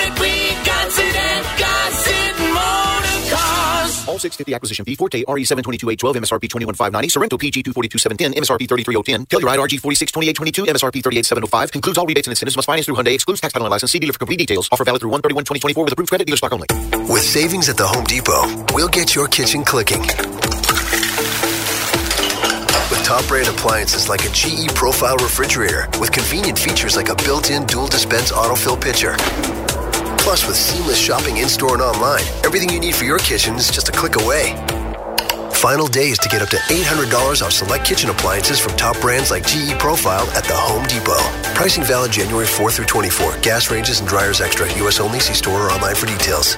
All 650 acquisition fee. Forte RE722-812, MSRP 21590. Sorento PG 242-710, MSRP 33010. Telluride RG 462822, MSRP 38705. Includes all rebates and incentives. Must finance through Hyundai. Excludes tax title and license. See dealer for complete details. Offer valid through 131-2024 with approved credit. Dealer stock only. With savings at the Home Depot, we'll get your kitchen clicking. With top brand appliances like a GE Profile refrigerator with convenient features like a built-in dual dispense autofill pitcher. Plus, with seamless shopping in-store and online, everything you need for your kitchen is just a click away. Final days to get up to $800 off select kitchen appliances from top brands like GE Profile at the Home Depot. Pricing valid January 4 through 24. Gas ranges and dryers extra. U.S. only. See store or online for details.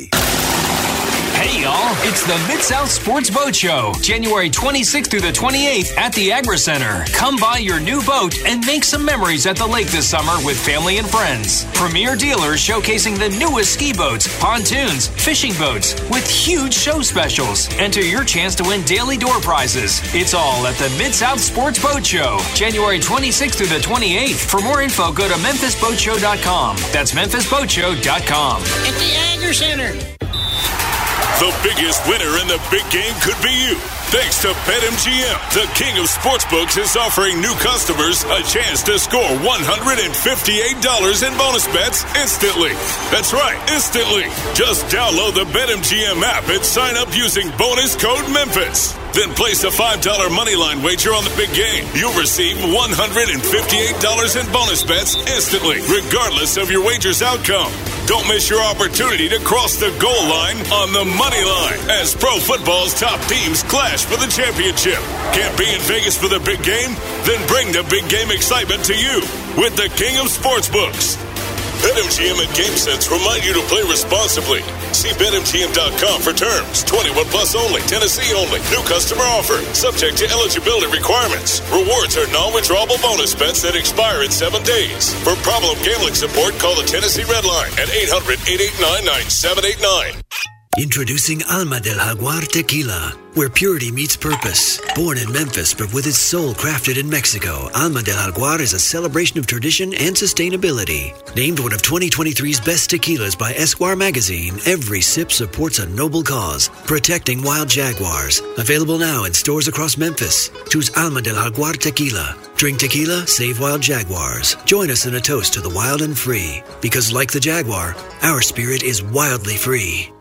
City. Hey y'all, it's the Mid South Sports Boat Show, January 26th through the 28th at the Agri Center. Come buy your new boat and make some memories at the lake this summer with family and friends. Premier dealers showcasing the newest ski boats, pontoons, fishing boats with huge show specials. Enter your chance to win daily door prizes. It's all at the Mid South Sports Boat Show, January 26th through the 28th. For more info, go to memphisboatshow.com. That's memphisboatshow.com. At the Agri Center. The biggest winner in the big game could be you. Thanks to BetMGM, the king of sportsbooks is offering new customers a chance to score $158 in bonus bets instantly. That's right, instantly. Just download the BetMGM app and sign up using bonus code MEMPHIS. Then place a $5 moneyline wager on the big game. You'll receive $158 in bonus bets instantly, regardless of your wager's outcome. Don't miss your opportunity to cross the goal line on the money line as pro football's top teams clash for the championship. Can't be in Vegas for the big game? Then bring the big game excitement to you with the king of sportsbooks. BetMGM and GameSense remind you to play responsibly. See BetMGM.com for terms. 21 plus only. Tennessee only. New customer offer. Subject to eligibility requirements. Rewards are non-withdrawable bonus bets that expire in seven days. For problem gambling support, call the Tennessee Red Line at 800-889-9789. Introducing Alma del Jaguar Tequila, where purity meets purpose. Born in Memphis, but with its soul crafted in Mexico, Alma del Jaguar is a celebration of tradition and sustainability. Named one of 2023's best tequilas by Esquire magazine, every sip supports a noble cause, protecting wild jaguars. Available now in stores across Memphis. Choose Alma del Jaguar Tequila. Drink tequila, save wild jaguars. Join us in a toast to the wild and free. Because like the jaguar, our spirit is wildly free.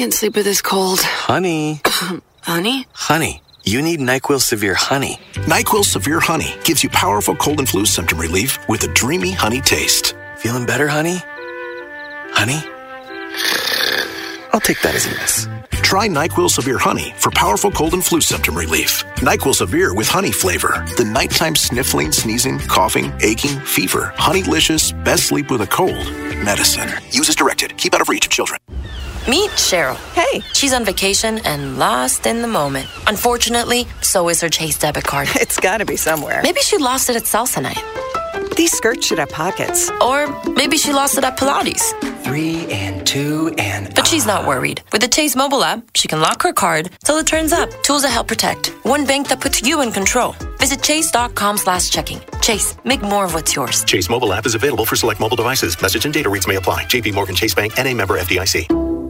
Can't sleep with this cold. Honey. Honey? Honey. You need NyQuil Severe Honey. NyQuil Severe Honey gives you powerful cold and flu symptom relief with a dreamy honey taste. Feeling better, honey? Honey? I'll take that as a yes. Try NyQuil Severe Honey for powerful cold and flu symptom relief. NyQuil Severe with honey flavor. The nighttime sniffling, sneezing, coughing, aching, fever. Honeylicious, best sleep with a cold. Medicine. Use as directed. Keep out of reach of children. Meet Cheryl. Hey. She's on vacation and lost in the moment. Unfortunately, so is her Chase debit card. It's gotta be somewhere. Maybe she lost it at salsa night. These skirts should have pockets. Or maybe she lost it at Pilates. Three and two and. But she's not ah. worried. With the Chase mobile app, she can lock her card till it turns up. Tools that help protect. One bank that puts you in control. Visit chase.com slash checking. Chase, make more of what's yours. Chase mobile app is available for select mobile devices. Message and data rates may apply. JP Morgan Chase Bank and a member FDIC.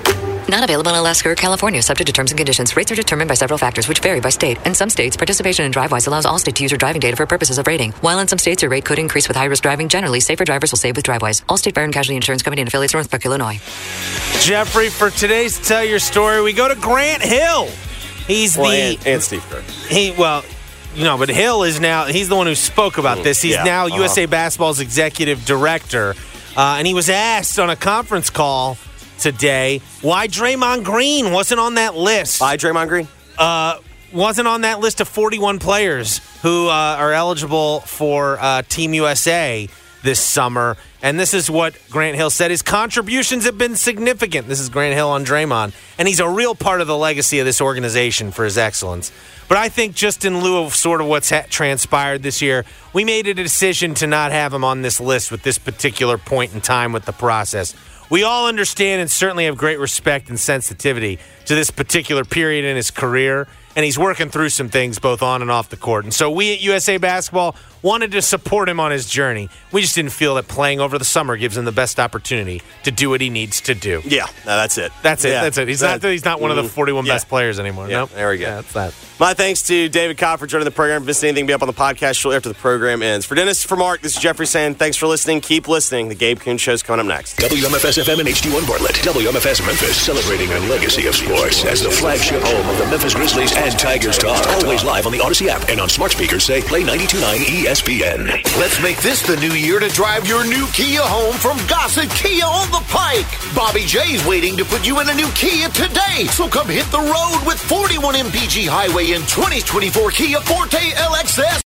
Not available in Alaska or California, subject to terms and conditions. Rates are determined by several factors, which vary by state. In some states, participation in DriveWise allows Allstate to use your driving data for purposes of rating. While in some states, your rate could increase with high-risk driving. Generally, safer drivers will save with DriveWise. Allstate Fire and Casualty Insurance Company and affiliates, Northbrook, Illinois. Jeffrey, for today's Tell Your Story, we go to Grant Hill. He's Well, the and, and Steve Kerr. he well, you know, but Hill is now he's the one who spoke about this. He's yeah, now uh-huh. USA Basketball's executive director, uh, and he was asked on a conference call today. Why Draymond Green wasn't on that list? Why Draymond Green? Uh, wasn't on that list of 41 players who uh, are eligible for uh, Team USA this summer. And this is what Grant Hill said. His contributions have been significant. This is Grant Hill on Draymond. And he's a real part of the legacy of this organization for his excellence. But I think just in lieu of sort of what's ha- transpired this year, we made a decision to not have him on this list with this particular point in time with the process. We all understand and certainly have great respect and sensitivity to this particular period in his career and he's working through some things both on and off the court. And so we at USA Basketball wanted to support him on his journey. We just didn't feel that playing over the summer gives him the best opportunity to do what he needs to do. Yeah, no, that's it. That's it. Yeah. That's it. He's not. He's not one of the mm-hmm. 41 Yeah. best players anymore. Yeah, Nope. there we go. Yeah, that's that. My thanks to David Cobb for joining the program. If you missed anything, be up on the podcast shortly after the program ends. For Dennis, for Mark, this is Jeffrey saying thanks for listening. Keep listening. The Gabe Kuhn Show's coming up next. WMFS FM and HD1 Bartlett. WMFS Memphis celebrating a legacy of sports as the flagship home of the Memphis Grizzlies and Tigers talk. Always live on the Audacy app and on smart speakers say play 92.9 ESPN. Let's make this the new year to drive your new Kia home from Gossett Kia on the Pike. Bobby J's waiting to put you in a new Kia today. So come hit the road with 41 MPG Highway in 2024 Kia Forte LXS.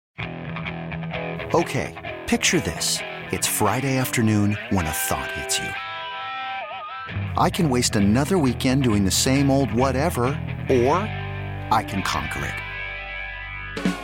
Okay, picture this. It's Friday afternoon when a thought hits you. I can waste another weekend doing the same old whatever, or I can conquer it.